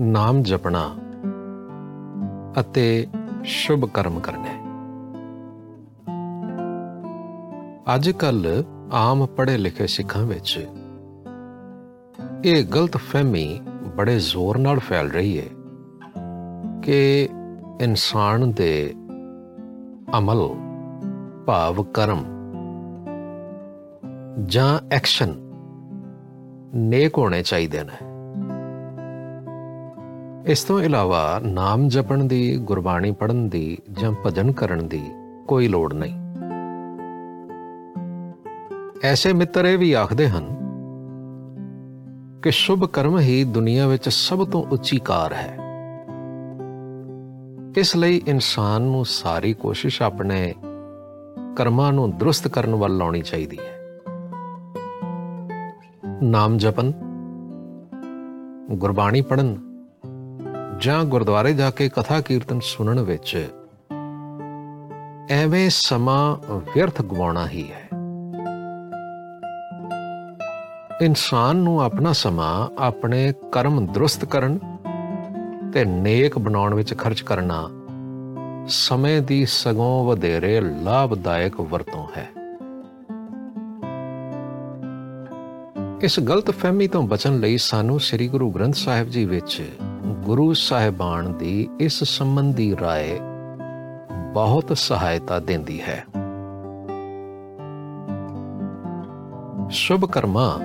ਨਾਮ ਜਪਣਾ ਅਤੇ ਸ਼ੁਭ ਕਰਮ ਕਰਨੇ। ਅੱਜ ਕੱਲ ਆਮ ਪੜ੍ਹੇ ਲਿਖੇ ਸਿੱਖਾਂ ਵਿੱਚ ਇਹ ਗਲਤ ਫਹਿਮੀ ਬੜੇ ਜ਼ੋਰ ਨਾਲ ਫੈਲ ਰਹੀ ਹੈ ਕਿ ਇਨਸਾਨ ਦੇ ਅਮਲ, ਭਾਵ ਕਰਮ ਜਾਂ ਐਕਸ਼ਨ ਨੇਕ ਹੋਣੇ ਚਾਹੀਦੇ ਨੇ। ਇਸ ਤੋਂ ਇਲਾਵਾ ਨਾਮ ਜਪਣ ਦੀ, ਗੁਰਬਾਣੀ ਪੜ੍ਹਨ ਦੀ ਜਾਂ ਭਜਨ ਕਰਨ ਦੀ ਕੋਈ ਲੋੜ ਨਹੀਂ। ਐਸੇ ਮਿੱਤਰ ਇਹ ਵੀ ਆਖਦੇ ਹਨ ਕਿ ਸ਼ੁਭ ਕਰਮ ਹੀ ਦੁਨੀਆ ਵਿੱਚ ਸਭ ਤੋਂ ਉੱਚੀ ਕਾਰ ਹੈ। ਇਸ ਲਈ ਇਨਸਾਨ ਨੂੰ ਸਾਰੀ ਕੋਸ਼ਿਸ਼ ਆਪਣੇ ਕਰਮਾਂ ਨੂੰ ਦਰੁਸਤ ਕਰਨ ਵੱਲ ਲਾਉਣੀ ਚਾਹੀਦੀ ਹੈ। ਨਾਮ ਜਪਨ ਗੁਰਬਾਣੀ ਪੜਨ ਜਾਂ ਗੁਰਦੁਆਰੇ ਜਾ ਕੇ ਕਥਾ ਕੀਰਤਨ ਸੁਣਨ ਵਿੱਚ ਐਵੇਂ ਸਮਾਂ ਵਿਅਰਥ ਗਵਾਉਣਾ ਹੀ ਹੈ। ਇਨਸਾਨ ਨੂੰ ਆਪਣਾ ਸਮਾਂ ਆਪਣੇ ਕਰਮ ਦਰੁਸਤ ਕਰਨ ਤੇ ਨੇਕ ਬਣਾਉਣ ਵਿੱਚ ਖਰਚ ਕਰਨਾ ਸਮੇਂ ਦੀ ਸਗੋਂ ਵਧੇਰੇ ਲਾਭਦਾਇਕ ਵਰਤੋਂ ਹੈ। ਇਸ ਗਲਤ ਫਹਿਮੀ ਤੋਂ ਬਚਣ ਲਈ ਸਾਨੂੰ ਸ੍ਰੀ ਗੁਰੂ ਗ੍ਰੰਥ ਸਾਹਿਬ ਜੀ ਵਿੱਚ ਗੁਰੂ ਸਾਹਿਬਾਨ ਦੀ ਇਸ ਸੰਬੰਧੀ ਰਾਏ ਬਹੁਤ ਸਹਾਇਤਾ ਦਿੰਦੀ ਹੈ। ਸ਼ੁਭ ਕਰਮਾ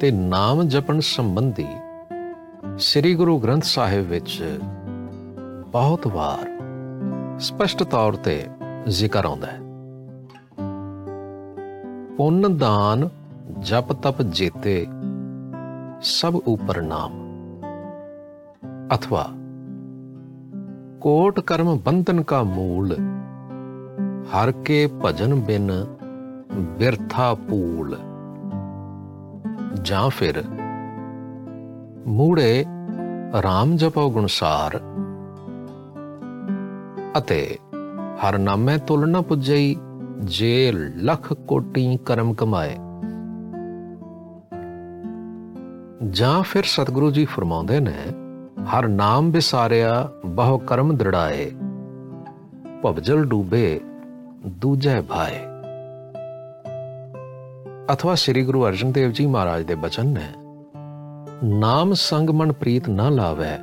ਤੇ ਨਾਮ ਜਪਣ ਸੰਬੰਧੀ ਸ੍ਰੀ ਗੁਰੂ ਗ੍ਰੰਥ ਸਾਹਿਬ ਵਿੱਚ ਬਹੁਤ ਵਾਰ ਸਪਸ਼ਟ ਤੌਰ ਤੇ ਜ਼ਿਕਰ ਆਉਂਦਾ ਹੈ। ਪੁੰਨ ਦਾਨ ਜਪ ਤਪ ਜੀਤੇ ਸਭ ਉਪਰ ਨਾਮ। ਅਥਵਾ ਕੋਟ ਕਰਮ ਬੰਧਨ ਕਾ ਮੂਲ ਹਰ ਕੇ ਭਜਨ ਬਿਨ ਬਿਰਥਾ ਪੂਲ ਜਾਂ ਫਿਰ ਮੂੜੇ ਰਾਮ ਜਪੋ ਗੁਣਸਾਰ ਅਤੇ ਹਰ ਨਾਮੇ ਤੁਲਨਾ ਪੁੱਜਈ ਜੇ ਲਖ ਕੋਟੀ ਕਰਮ ਕਮਾਏ ਜਾਂ ਫਿਰ ਸਤਿਗੁਰੂ ਜੀ ਫਰਮਾਉਂਦੇ ਨੇ ਹਰ ਨਾਮ ਵਿਸਾਰਿਆ ਬਹੁ ਕਰਮ ਦ੍ਰਿੜਾਏ ਭਵਜਲ ਡੂਬੇ ਦੂਜੇ ਭਾਏ। ਅਥਵਾ ਸ੍ਰੀ ਗੁਰੂ ਅਰਜਨ ਦੇਵ ਜੀ ਮਹਾਰਾਜ ਦੇ ਬਚਨ ਨੇ, ਨਾਮ ਸੰਗ ਮਨ ਪ੍ਰੀਤ ਨਾ ਲਾਵੇ,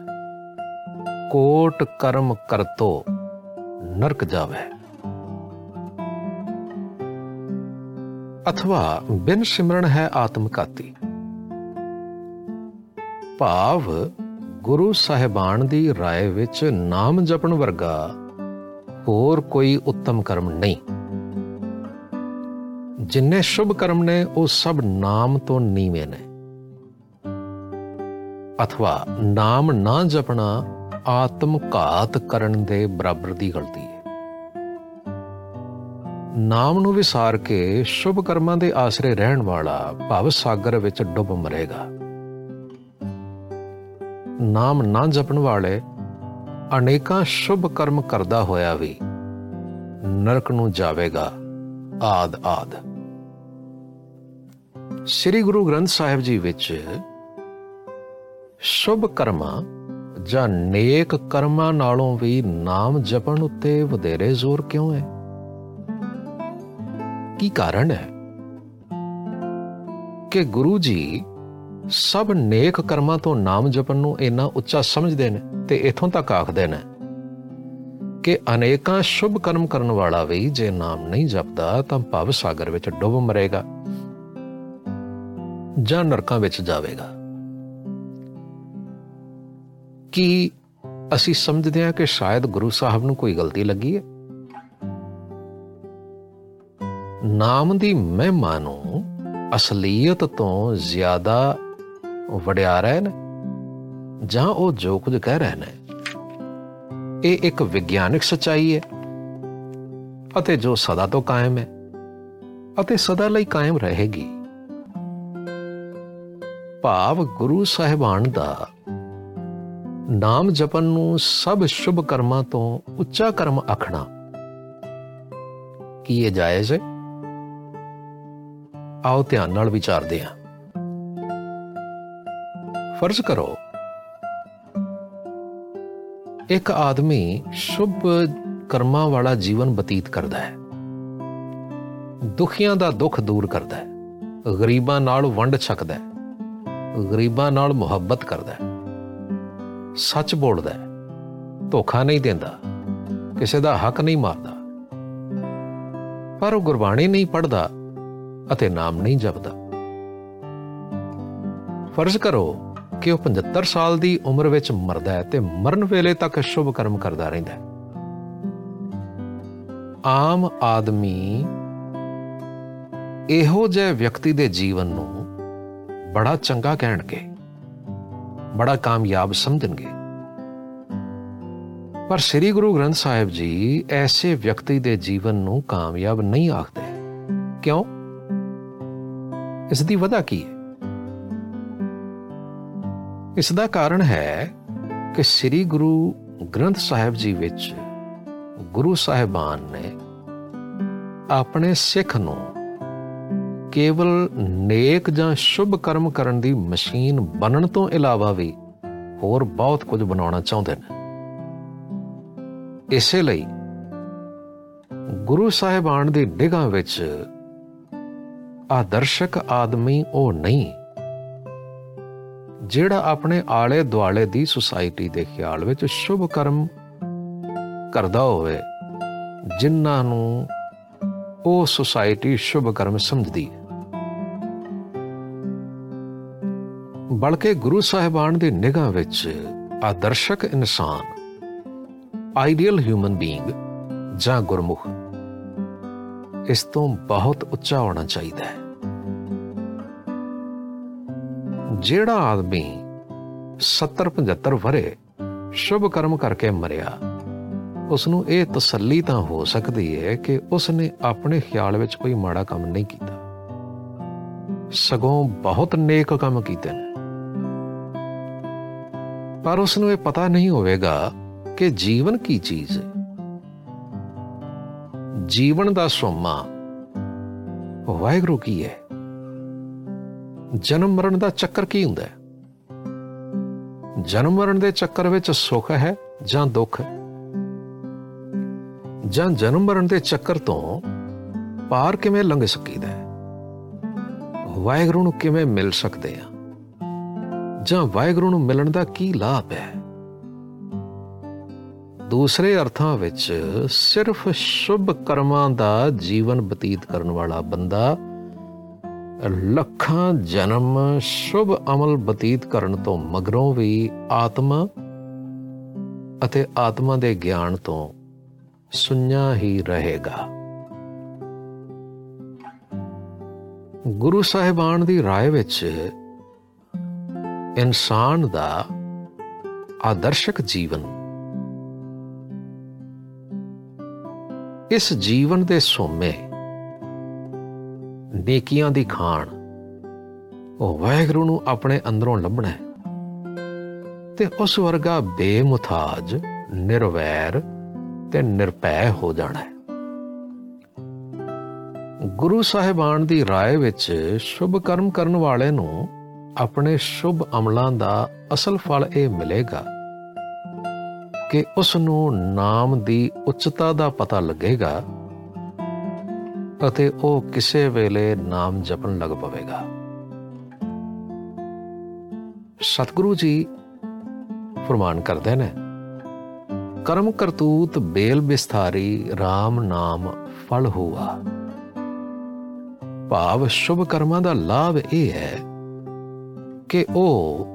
ਕੋਟ ਕਰਮ ਕਰਤੋ ਨਰਕ ਜਾਵੇ। ਅਥਵਾ ਬਿਨ ਸਿਮਰਨ ਹੈ ਆਤਮਕਾਤੀ ਭਾਵ ਗੁਰੂ ਸਾਹਿਬਾਨ ਦੀ ਰਾਏ ਵਿੱਚ ਨਾਮ ਜਪਣ ਵਰਗਾ ਹੋਰ ਕੋਈ ਉੱਤਮ ਕਰਮ ਨਹੀਂ। ਜਿੰਨੇ ਸ਼ੁਭ ਕਰਮ ਨੇ, ਉਹ ਸਭ ਨਾਮ ਤੋਂ ਨੀਵੇਂ ਨੇ। ਅਥਵਾ ਨਾਮ ਨਾ ਜਪਣਾ ਆਤਮ ਘਾਤ ਕਰਨ ਦੇ ਬਰਾਬਰ ਦੀ ਗਲਤੀ ਹੈ। ਨਾਮ ਨੂੰ ਵਿਸਾਰ ਕੇ ਸ਼ੁਭ ਕਰਮਾਂ ਦੇ ਆਸਰੇ ਰਹਿਣ ਵਾਲਾ ਭਵ ਸਾਗਰ ਵਿੱਚ ਡੁੱਬ ਮਰੇਗਾ। ਨਾਮ ਨਾ ਜਪਣ ਵਾਲੇ ਅਨੇਕਾਂ ਸ਼ੁਭ ਕਰਮ ਕਰਦਾ ਹੋਇਆ ਵੀ ਨਰਕ ਨੂੰ ਜਾਵੇਗਾ। ਆਦ ਆਦ। ਸ੍ਰੀ ਗੁਰੂ ਗ੍ਰੰਥ ਸਾਹਿਬ ਜੀ ਵਿੱਚ ਸ਼ੁਭ ਕਰਮਾਂ ਜਾਂ ਨੇਕ ਕਰਮਾਂ ਨਾਲੋਂ ਵੀ ਨਾਮ ਜਪਣ ਉੱਤੇ ਵਧੇਰੇ ਜ਼ੋਰ ਕਿਉਂ ਹੈ? ਕੀ ਕਾਰਨ ਹੈ? ਕਿ ਗੁਰੂ ਜੀ ਸਭ ਨੇਕ ਕਰਮਾਂ ਤੋਂ ਨਾਮ ਜਪਣ ਨੂੰ ਇੰਨਾ ਉੱਚਾ ਸਮਝਦੇ ਨੇ ਤੇ ਇਥੋਂ ਤੱਕ ਆਖਦੇ ਨੇ ਕਿ ਅਨੇਕਾਂ ਸ਼ੁਭ ਕਰਮ ਕਰਨ ਵਾਲਾ ਵੀ ਜੇ ਨਾਮ ਨਹੀਂ ਜਪਦਾ ਤਾਂ ਭਵ ਸਾਗਰ ਵਿੱਚ ਡੁੱਬ ਮਰੇਗਾ ਜਾਂ ਨਰਕਾਂ ਵਿੱਚ ਜਾਵੇਗਾ। ਕੀ ਅਸੀਂ ਸਮਝਦੇ ਹਾਂ ਕਿ ਸ਼ਾਇਦ ਗੁਰੂ ਸਾਹਿਬ ਨੂੰ ਕੋਈ ਗਲਤੀ ਲੱਗੀ ਹੈ? ਨਾਮ ਦੀ ਮਹਿਮਾ ਨੂੰ ਅਸਲੀਅਤ ਤੋਂ ਜ਼ਿਆਦਾ ਵਡਿਆ ਰਹੇ ਨੇ ਜਾਂ ਉਹ ਜੋ ਕੁਝ ਕਹਿ ਰਹੇ ਨੇ। ਇਹ ਇੱਕ ਵਿਗਿਆਨਿਕ ਸਚਾਈ ਹੈ ਅਤੇ ਜੋ ਸਦਾ ਤੋਂ ਕਾਇਮ ਹੈ ਅਤੇ ਸਦਾ ਲਈ ਕਾਇਮ ਰਹੇਗੀ। ਭਾਵ ਗੁਰੂ ਸਾਹਿਬਾਨ ਦਾ ਨਾਮ ਜਪਨ ਨੂੰ ਸਭ ਸ਼ੁਭ ਕਰਮਾਂ ਤੋਂ ਉੱਚਾ ਕਰਮ ਆਖਣਾ ਕੀ ਇਹ ਜਾਇਜ਼ ਹੈ? ਆਓ ਧਿਆਨ ਨਾਲ ਵਿਚਾਰਦੇ ਹਾਂ। ਫਰਜ਼ ਕਰੋ। ਇੱਕ ਆਦਮੀ ਸ਼ੁਭ ਕਰਮਾਂ ਵਾਲਾ ਜੀਵਨ ਬਤੀਤ ਕਰਦਾ ਹੈ। ਦੁਖੀਆਂ ਦਾ ਦੁੱਖ ਦੂਰ ਕਰਦਾ ਹੈ। ਗਰੀਬਾਂ ਨਾਲ ਵੰਡ ਛਕਦਾ ਹੈ। ਗਰੀਬਾਂ ਨਾਲ ਮੁਹੱਬਤ ਕਰਦਾ ਹੈ। ਸੱਚ ਬੋਲਦਾ ਹੈ। ਧੋਖਾ ਨਹੀਂ ਦਿੰਦਾ। ਕਿਸੇ ਦਾ ਹੱਕ ਨਹੀਂ ਮਾਰਦਾ। ਪਰ ਉਹ ਗੁਰਬਾਣੀ ਨਹੀਂ ਪੜਦਾ ਅਤੇ ਨਾਮ ਨਹੀਂ ਜਪਦਾ। ਫਰਜ਼ ਕਰੋ ਕਿ ਉਹ 75 ਸਾਲ ਦੀ ਉਮਰ ਵਿੱਚ ਮਰਦਾ ਹੈ ਤੇ ਮਰਨ ਵੇਲੇ ਤੱਕ ਸ਼ੁਭ ਕਰਮ ਕਰਦਾ ਰਹਿੰਦਾ ਹੈ। ਆਮ ਆਦਮੀ ਇਹੋ ਜਿਹੇ ਵਿਅਕਤੀ ਦੇ ਜੀਵਨ ਨੂੰ ਬੜਾ ਚੰਗਾ ਕਹਿਣਗੇ, ਬੜਾ ਕਾਮਯਾਬ ਸਮਝਣਗੇ। ਪਰ ਸ੍ਰੀ ਗੁਰੂ ਗ੍ਰੰਥ ਸਾਹਿਬ ਜੀ ਐਸੇ ਵਿਅਕਤੀ ਦੇ ਜੀਵਨ ਨੂੰ ਕਾਮਯਾਬ ਨਹੀਂ ਆਖਦੇ। ਕਿਉਂ? ਇਸ ਦੀ ਵਜ੍ਹਾ ਕੀ ਹੈ? ਇਸ ਦਾ ਕਾਰਨ ਹੈ ਕਿ ਸ੍ਰੀ ਗੁਰੂ ਗ੍ਰੰਥ ਸਾਹਿਬ ਜੀ ਵਿੱਚ ਗੁਰੂ ਸਾਹਿਬਾਨ ਨੇ ਆਪਣੇ ਸਿੱਖ ਨੂੰ ਕੇਵਲ ਨੇਕ ਜਾਂ ਸ਼ੁਭ ਕਰਮ ਕਰਨ ਦੀ ਮਸ਼ੀਨ ਬਣਨ ਤੋਂ ਇਲਾਵਾ ਵੀ ਹੋਰ ਬਹੁਤ ਕੁਝ ਬਣਾਉਣਾ ਚਾਹੁੰਦੇ ਨੇ। ਇਸੇ ਲਈ ਗੁਰੂ ਸਾਹਿਬਾਨ ਦੀ ਨਿਗਾਹ ਵਿੱਚ ਆਦਰਸ਼ਕ ਆਦਮੀ ਉਹ ਨਹੀਂ ਜਿਹੜਾ ਆਪਣੇ ਆਲੇ ਦੁਆਲੇ ਦੀ ਸੁਸਾਇਟੀ ਦੇ ਖਿਆਲ ਵਿੱਚ ਸ਼ੁਭ ਕਰਮ ਕਰਦਾ ਹੋਵੇ, ਜਿਨ੍ਹਾਂ ਨੂੰ ਉਹ ਸੁਸਾਇਟੀ ਸ਼ੁਭ ਕਰਮ ਸਮਝਦੀ ਹੈ। ਬਲਕਿ ਗੁਰੂ ਸਾਹਿਬਾਨ ਦੀ ਨਿਗਾਹ ਵਿੱਚ ਆਦਰਸ਼ਕ ਇਨਸਾਨ, ਆਈਡੀਅਲ ਹਿਊਮਨ ਬੀਇੰਗ ਜਾਂ ਗੁਰਮੁਖ, ਇਸ ਤੋਂ ਬਹੁਤ ਉੱਚਾ ਹੋਣਾ ਚਾਹੀਦਾ ਹੈ। ਜਿਹੜਾ ਆਦਮੀ 70 75 ਵਰੇ ਸ਼ੁਭ ਕਰਮ ਕਰਕੇ ਮਰਿਆ ਉਸ ਨੂੰ ਇਹ ਤਸੱਲੀ ਤਾਂ ਹੋ ਸਕਦੀ ਹੈ ਕਿ ਉਸ ਨੇ ਆਪਣੇ ਖਿਆਲ ਵਿੱਚ ਕੋਈ ਮਾੜਾ ਕੰਮ ਨਹੀਂ ਕੀਤਾ। ਸਗੋਂ ਬਹੁਤ ਨੇਕ ਕੰਮ ਕੀਤੇ ਨੇ। ਪਰ ਉਸ ਨੂੰ ਇਹ ਪਤਾ ਨਹੀਂ ਹੋਵੇਗਾ ਕਿ ਜੀਵਨ ਕੀ ਚੀਜ਼ ਹੈ ਜੀਵਨ ਦਾ ਸੋਮਾ ਵਾਹਿਗੁਰੂ ਕੀ ਹੈ ਜਨਮ ਮਰਨ ਦਾ ਚੱਕਰ ਕੀ ਹੁੰਦਾ ਹੈ? ਜਨਮ ਮਰਨ ਦੇ ਚੱਕਰ ਵਿੱਚ ਸੁੱਖ ਹੈ ਜਾਂ ਦੁੱਖ? ਹੈ ਜਾਂ ਜਨਮ ਮਰਨ ਦੇ ਚੱਕਰ ਤੋਂ ਪਾਰ ਕਿਵੇਂ ਲੰਘ ਸਕੀਦਾ ਹੈ? ਵਾਹਿਗੁਰੂ ਨੂੰ ਕਿਵੇਂ ਮਿਲ ਸਕਦੇ ਆ ਜਾਂ ਵਾਹਿਗੁਰੂ ਨੂੰ ਮਿਲਣ ਦਾ ਕੀ ਲਾਭ ਹੈ? ਦੂਸਰੇ ਅਰਥਾਂ ਵਿੱਚ ਸਿਰਫ ਸ਼ੁਭ ਕਰਮਾਂ ਦਾ ਜੀਵਨ ਬਤੀਤ ਕਰਨ ਵਾਲਾ ਬੰਦਾ ਲੱਖਾਂ ਜਨਮ ਸ਼ੁਭ ਅਮਲ ਬਤੀਤ ਕਰਨ ਤੋਂ ਮਗਰੋਂ ਵੀ ਆਤਮਾ ਅਤੇ ਆਤਮਾ ਦੇ ਗਿਆਨ ਤੋਂ ਸੁੰਨਾ ਹੀ ਰਹੇਗਾ। ਗੁਰੂ ਸਾਹਿਬਾਨ ਦੀ ਰਾਏ ਵਿੱਚ ਇਨਸਾਨ ਦਾ ਆਦਰਸ਼ਕ ਜੀਵਨ ਇਸ ਜੀਵਨ ਦੇ ਸੋਮੇ ਨੇਕੀਆਂ ਦੀ ਖਾਣ। ਉਹ ਵਾਹਿਗੁਰੂ ਨੂੰ ਆਪਣੇ ਅੰਦਰੋਂ ਲੱਭਣਾ ਹੈ। ਤੇ ਉਸ ਵਰਗਾ ਬੇਮੁਤਾਜ ਨਿਰਵੈਰ ਤੇ ਨਿਰਪੈ ਹੋ ਜਾਣਾ ਹੈ। ਗੁਰੂ ਸਾਹਿਬਾਨ ਦੀ ਰਾਏ ਵਿੱਚ ਸ਼ੁਭ ਕਰਮ ਕਰਨ ਵਾਲੇ ਨੂੰ ਆਪਣੇ ਸ਼ੁਭ ਅਮਲਾਂ ਦਾ ਅਸਲ ਫਲ ਇਹ ਮਿਲੇਗਾ ਕਿ ਉਸ ਨੂੰ ਨਾਮ ਦੀ ਉੱਚਤਾ ਦਾ ਪਤਾ ਲੱਗੇਗਾ ਅਤੇ ਉਹ ਕਿਸੇ ਵੇਲੇ ਨਾਮ ਜਪਣ ਲੱਗ ਪਵੇਗਾ। ਸਤਿਗੁਰੂ ਜੀ ਫਰਮਾਨ ਕਰਦੇ ਨੇ, ਕਰਮ ਕਰਤੂਤ ਬੇਲ ਬਿਸਥਾਰੀ RAM ਨਾਮ ਫਲ ਹੋਆ। ਭਾਵ ਸ਼ੁਭ ਕਰਮਾਂ ਦਾ ਲਾਭ ਇਹ ਹੈ ਕਿ ਉਹ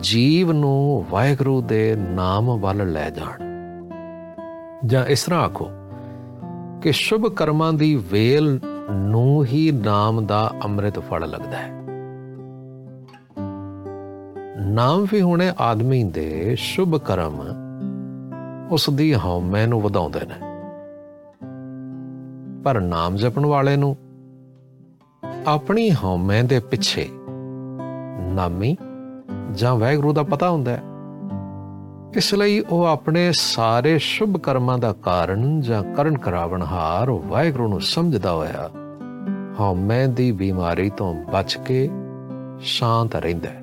ਜੀਵ ਨੂੰ ਵਾਹਿਗੁਰੂ ਦੇ ਨਾਮ ਵੱਲ ਲੈ ਜਾਣ। ਜਾਂ ਇਸ ਤਰ੍ਹਾਂ ਆਖੋ ਕਿ ਸ਼ੁਭ ਕਰਮਾਂ ਦੀ ਵੇਲ ਨੂੰ ਹੀ ਨਾਮ ਦਾ ਅੰਮ੍ਰਿਤ ਫਲ ਲੱਗਦਾ ਹੈ। ਨਾਮ ਵੀ ਹੁਣੇ ਆਦਮੀ ਦੇ ਸ਼ੁਭ ਕਰਮ ਉਸ ਦੀ ਹਉਮੈ ਨੂੰ ਵਧਾਉਂਦੇ ਨੇ। ਪਰ ਨਾਮ ਜਪਣ ਵਾਲੇ ਨੂੰ ਆਪਣੀ ਹਉਮੈ ਦੇ ਪਿੱਛੇ ਨਾਮੀ ਜਾਂ ਵੈਗਰੂ ਦਾ ਪਤਾ ਹੁੰਦਾ ਹੈ। ਇਸ ਲਈ ਉਹ ਆਪਣੇ ਸਾਰੇ ਸ਼ੁਭ ਕਰਮਾਂ ਦਾ ਕਾਰਨ ਜਾਂ ਕਰਨ ਕਰਾਵਣਹਾਰ ਵਾਹਿਗੁਰੂ ਨੂੰ ਸਮਝਦਾ ਹੋਇਆ ਹਉਮੈ ਦੀ ਬਿਮਾਰੀ ਤੋਂ ਬਚ ਕੇ ਸ਼ਾਂਤ ਰਹਿੰਦਾ ਹੈ।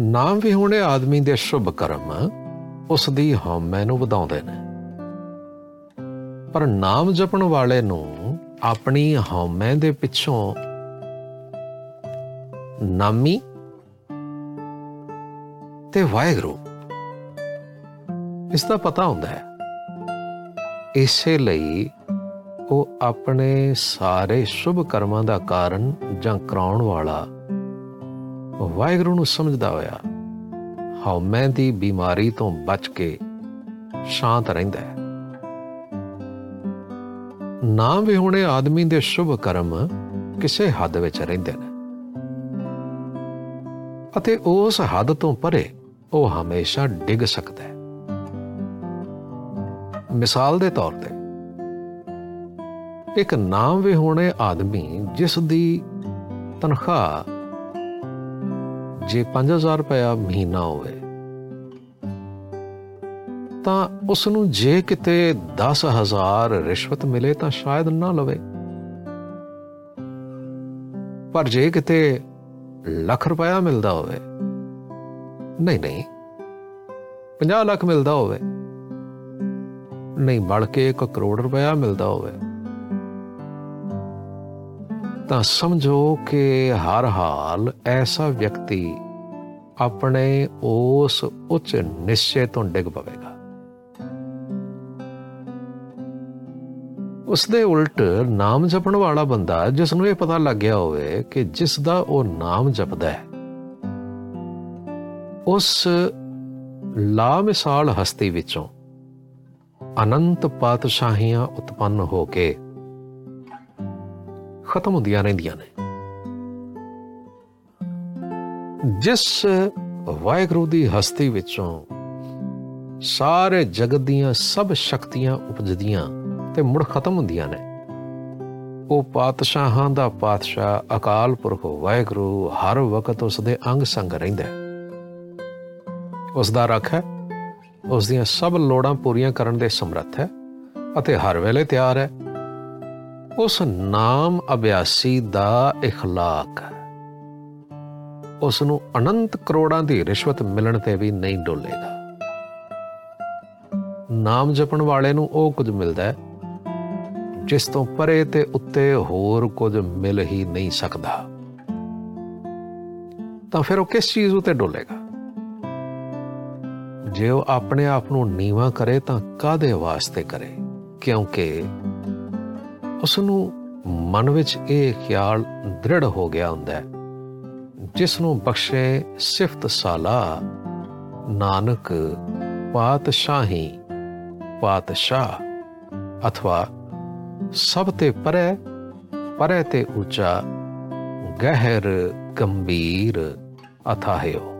ਨਾਮ ਵੀ ਹੋਣੇ ਆਦਮੀ ਦੇ ਸ਼ੁਭ ਕਰਮ, ਉਸ ਦੀ ਹਉਮੈ ਨੂੰ ਵਧਾਉਂਦੇ ਨੇ। ਪਰ ਨਾਮ ਜਪਣ ਵਾਲੇ ਨੂੰ ਆਪਣੀ ਹਉਮੈ ਦੇ ਪਿੱਛੋਂ ਨਾਮੀ ਤੇ ਵਾਹਿਗੁਰੂ। ਇਸ ਦਾ ਪਤਾ ਹੁੰਦਾ ਹੈ। ਇਸੇ ਲਈ ਉਹ ਆਪਣੇ ਸਾਰੇ ਸ਼ੁਭ ਕਰਮਾਂ ਦਾ ਕਾਰਨ ਜਾਂ ਕਰਾਉਣ ਵਾਲਾ ਵਾਹਿਗੁਰੂ ਨੂੰ ਸਮਝਦਾ ਹੋਇਆ ਹਉਮੈ ਦੀ ਬਿਮਾਰੀ ਤੋਂ ਬਚ ਕੇ ਸ਼ਾਂਤ ਰਹਿੰਦਾ ਹੈ। ਨਾਮ ਵਿਹੂਣੇ ਆਦਮੀ ਦੇ ਸ਼ੁਭ ਕਰਮ ਕਿਸੇ ਹੱਦ ਵਿੱਚ ਰਹਿੰਦੇ ਨੇ। ਅਤੇ ਉਸ ਹੱਦ ਤੋਂ ਪਰੇ ਉਹ ਹਮੇਸ਼ਾ ਡਿੱਗ ਸਕਦਾ ਹੈ। ਮਿਸਾਲ ਦੇ ਤੌਰ ਤੇ, ਇੱਕ ਨਾਮ ਵਿਹੂਣੇ ਆਦਮੀ ਜਿਸ ਦੀ ਤਨਖਾਹ ਜੇ 5000 ਰੁਪਇਆ ਮਹੀਨਾ ਹੋਵੇ, ਤਾਂ ਉਸ ਨੂੰ ਜੇ ਕਿਤੇ 10000 ਰਿਸ਼ਵਤ ਮਿਲੇ ਤਾਂ ਸ਼ਾਇਦ ਨਾ ਲਵੇ। ਪਰ ਜੇ ਕਿਤੇ ਲੱਖ ਰੁਪਇਆ ਮਿਲਦਾ ਹੋਵੇ ਨਹੀਂ ਨਹੀਂ। 50 ਲੱਖ ਮਿਲਦਾ ਹੋਵੇ। ਨਹੀਂ ਬੜ ਕੇ 1 ਕਰੋੜ ਰੁਪਇਆ ਮਿਲਦਾ ਹੋਵੇ। ਤਾਂ ਸਮਝੋ ਕਿ ਹਰ ਹਾਲ ਐਸਾ ਵਿਅਕਤੀ ਆਪਣੇ ਉਸ ਉੱਚ ਨਿਸ਼ਚੇ ਤੋਂ ਡਿੱਗ ਪਵੇਗਾ। ਉਸ ਦੇ ਉਲਟ ਨਾਮ ਜਪਣ ਵਾਲਾ ਬੰਦਾ ਜਿਸ ਨੂੰ ਇਹ ਪਤਾ ਲੱਗ ਗਿਆ ਹੋਵੇ ਕਿ ਜਿਸ ਦਾ ਉਹ ਨਾਮ ਜਪਦਾ ਹੈ ਉਸ ਲਾ ਮਿਸਾਲ ਹਸਤੀ ਵਿੱਚੋਂ ਅਨੰਤ ਪਾਤਸ਼ਾਹੀਆਂ ਉਤਪੰਨ ਹੋ ਕੇ ਖਤਮ ਹੁੰਦੀਆਂ ਰਹਿੰਦੀਆਂ ਨੇ। ਜਿਸ ਵਾਹਿਗੁਰੂ ਦੀ ਹਸਤੀ ਵਿੱਚੋਂ ਸਾਰੇ ਜਗਤ ਦੀਆਂ ਸਭ ਸ਼ਕਤੀਆਂ ਉਪਜਦੀਆਂ ਤੇ ਮੁੜ ਖਤਮ ਹੁੰਦੀਆਂ ਨੇ, ਉਹ ਪਾਤਸ਼ਾਹਾਂ ਦਾ ਪਾਤਸ਼ਾਹ ਅਕਾਲ ਪੁਰਖ ਵਾਹਿਗੁਰੂ ਹਰ ਵਕਤ ਉਸ ਦੇ ਅੰਗ ਸੰਗ ਰਹਿੰਦਾ ਹੈ। ਉਸ ਦਾ ਰੱਖ ਹੈ ਉਸ ਦੀਆਂ ਸਭ ਲੋੜਾਂ ਪੂਰੀਆਂ ਕਰਨ ਦੇ ਸਮਰੱਥ ਹੈ ਅਤੇ ਹਰ ਵੇਲੇ ਤਿਆਰ ਹੈ ਉਸ ਨਾਮ ਅਭਿਆਸੀ ਦਾ اخلاق ਉਸ ਨੂੰ ਅਨੰਤ ਕਰੋੜਾਂ ਦੀ ਰਿਸ਼ਵਤ ਮਿਲਣ ਤੇ ਵੀ ਨਹੀਂ ਡੋਲੇਗਾ ਨਾਮ ਜਪਣ ਵਾਲੇ ਨੂੰ ਉਹ ਕੁਝ ਮਿਲਦਾ ਹੈ ਜਿਸ ਤੋਂ ਪਰੇ ਤੇ ਉੱਤੇ ਹੋਰ ਕੁਝ ਮਿਲ ਹੀ ਨਹੀਂ ਸਕਦਾ ਤਾਂ ਫਿਰ ਉਹ ਕਿਸ ਚੀਜ਼ ਉਤੇ ਡੋਲੇਗਾ ਜੇ ਉਹ ਆਪਣੇ ਆਪ ਨੂੰ ਨੀਵਾ ਕਰੇ ਤਾਂ ਕਾਦੇ ਵਾਸਤੇ ਕਰੇ? ਕਿਉਂਕਿ ਉਸ ਨੂੰ ਮਨ ਵਿੱਚ ਇਹ ਖਿਆਲ ਦ੍ਰਿੜ ਹੋ ਗਿਆ ਹੁੰਦਾ ਹੈ ਜਿਸ ਨੂੰ ਬਖਸ਼ੇ ਸਿਫਤ ਸਾਲਾ ਨਾਨਕ ਪਾਤਸ਼ਾਹੀ, ਪਾਤਸ਼ਾਹ ਅਥਵਾ ਸਭ ਤੇ ਪਰੇ ਪਰੇ ਤੇ ਉੱਚਾ, ਗਹਿਰ, ਗੰਭੀਰ ਅਥਾਹਿਓ।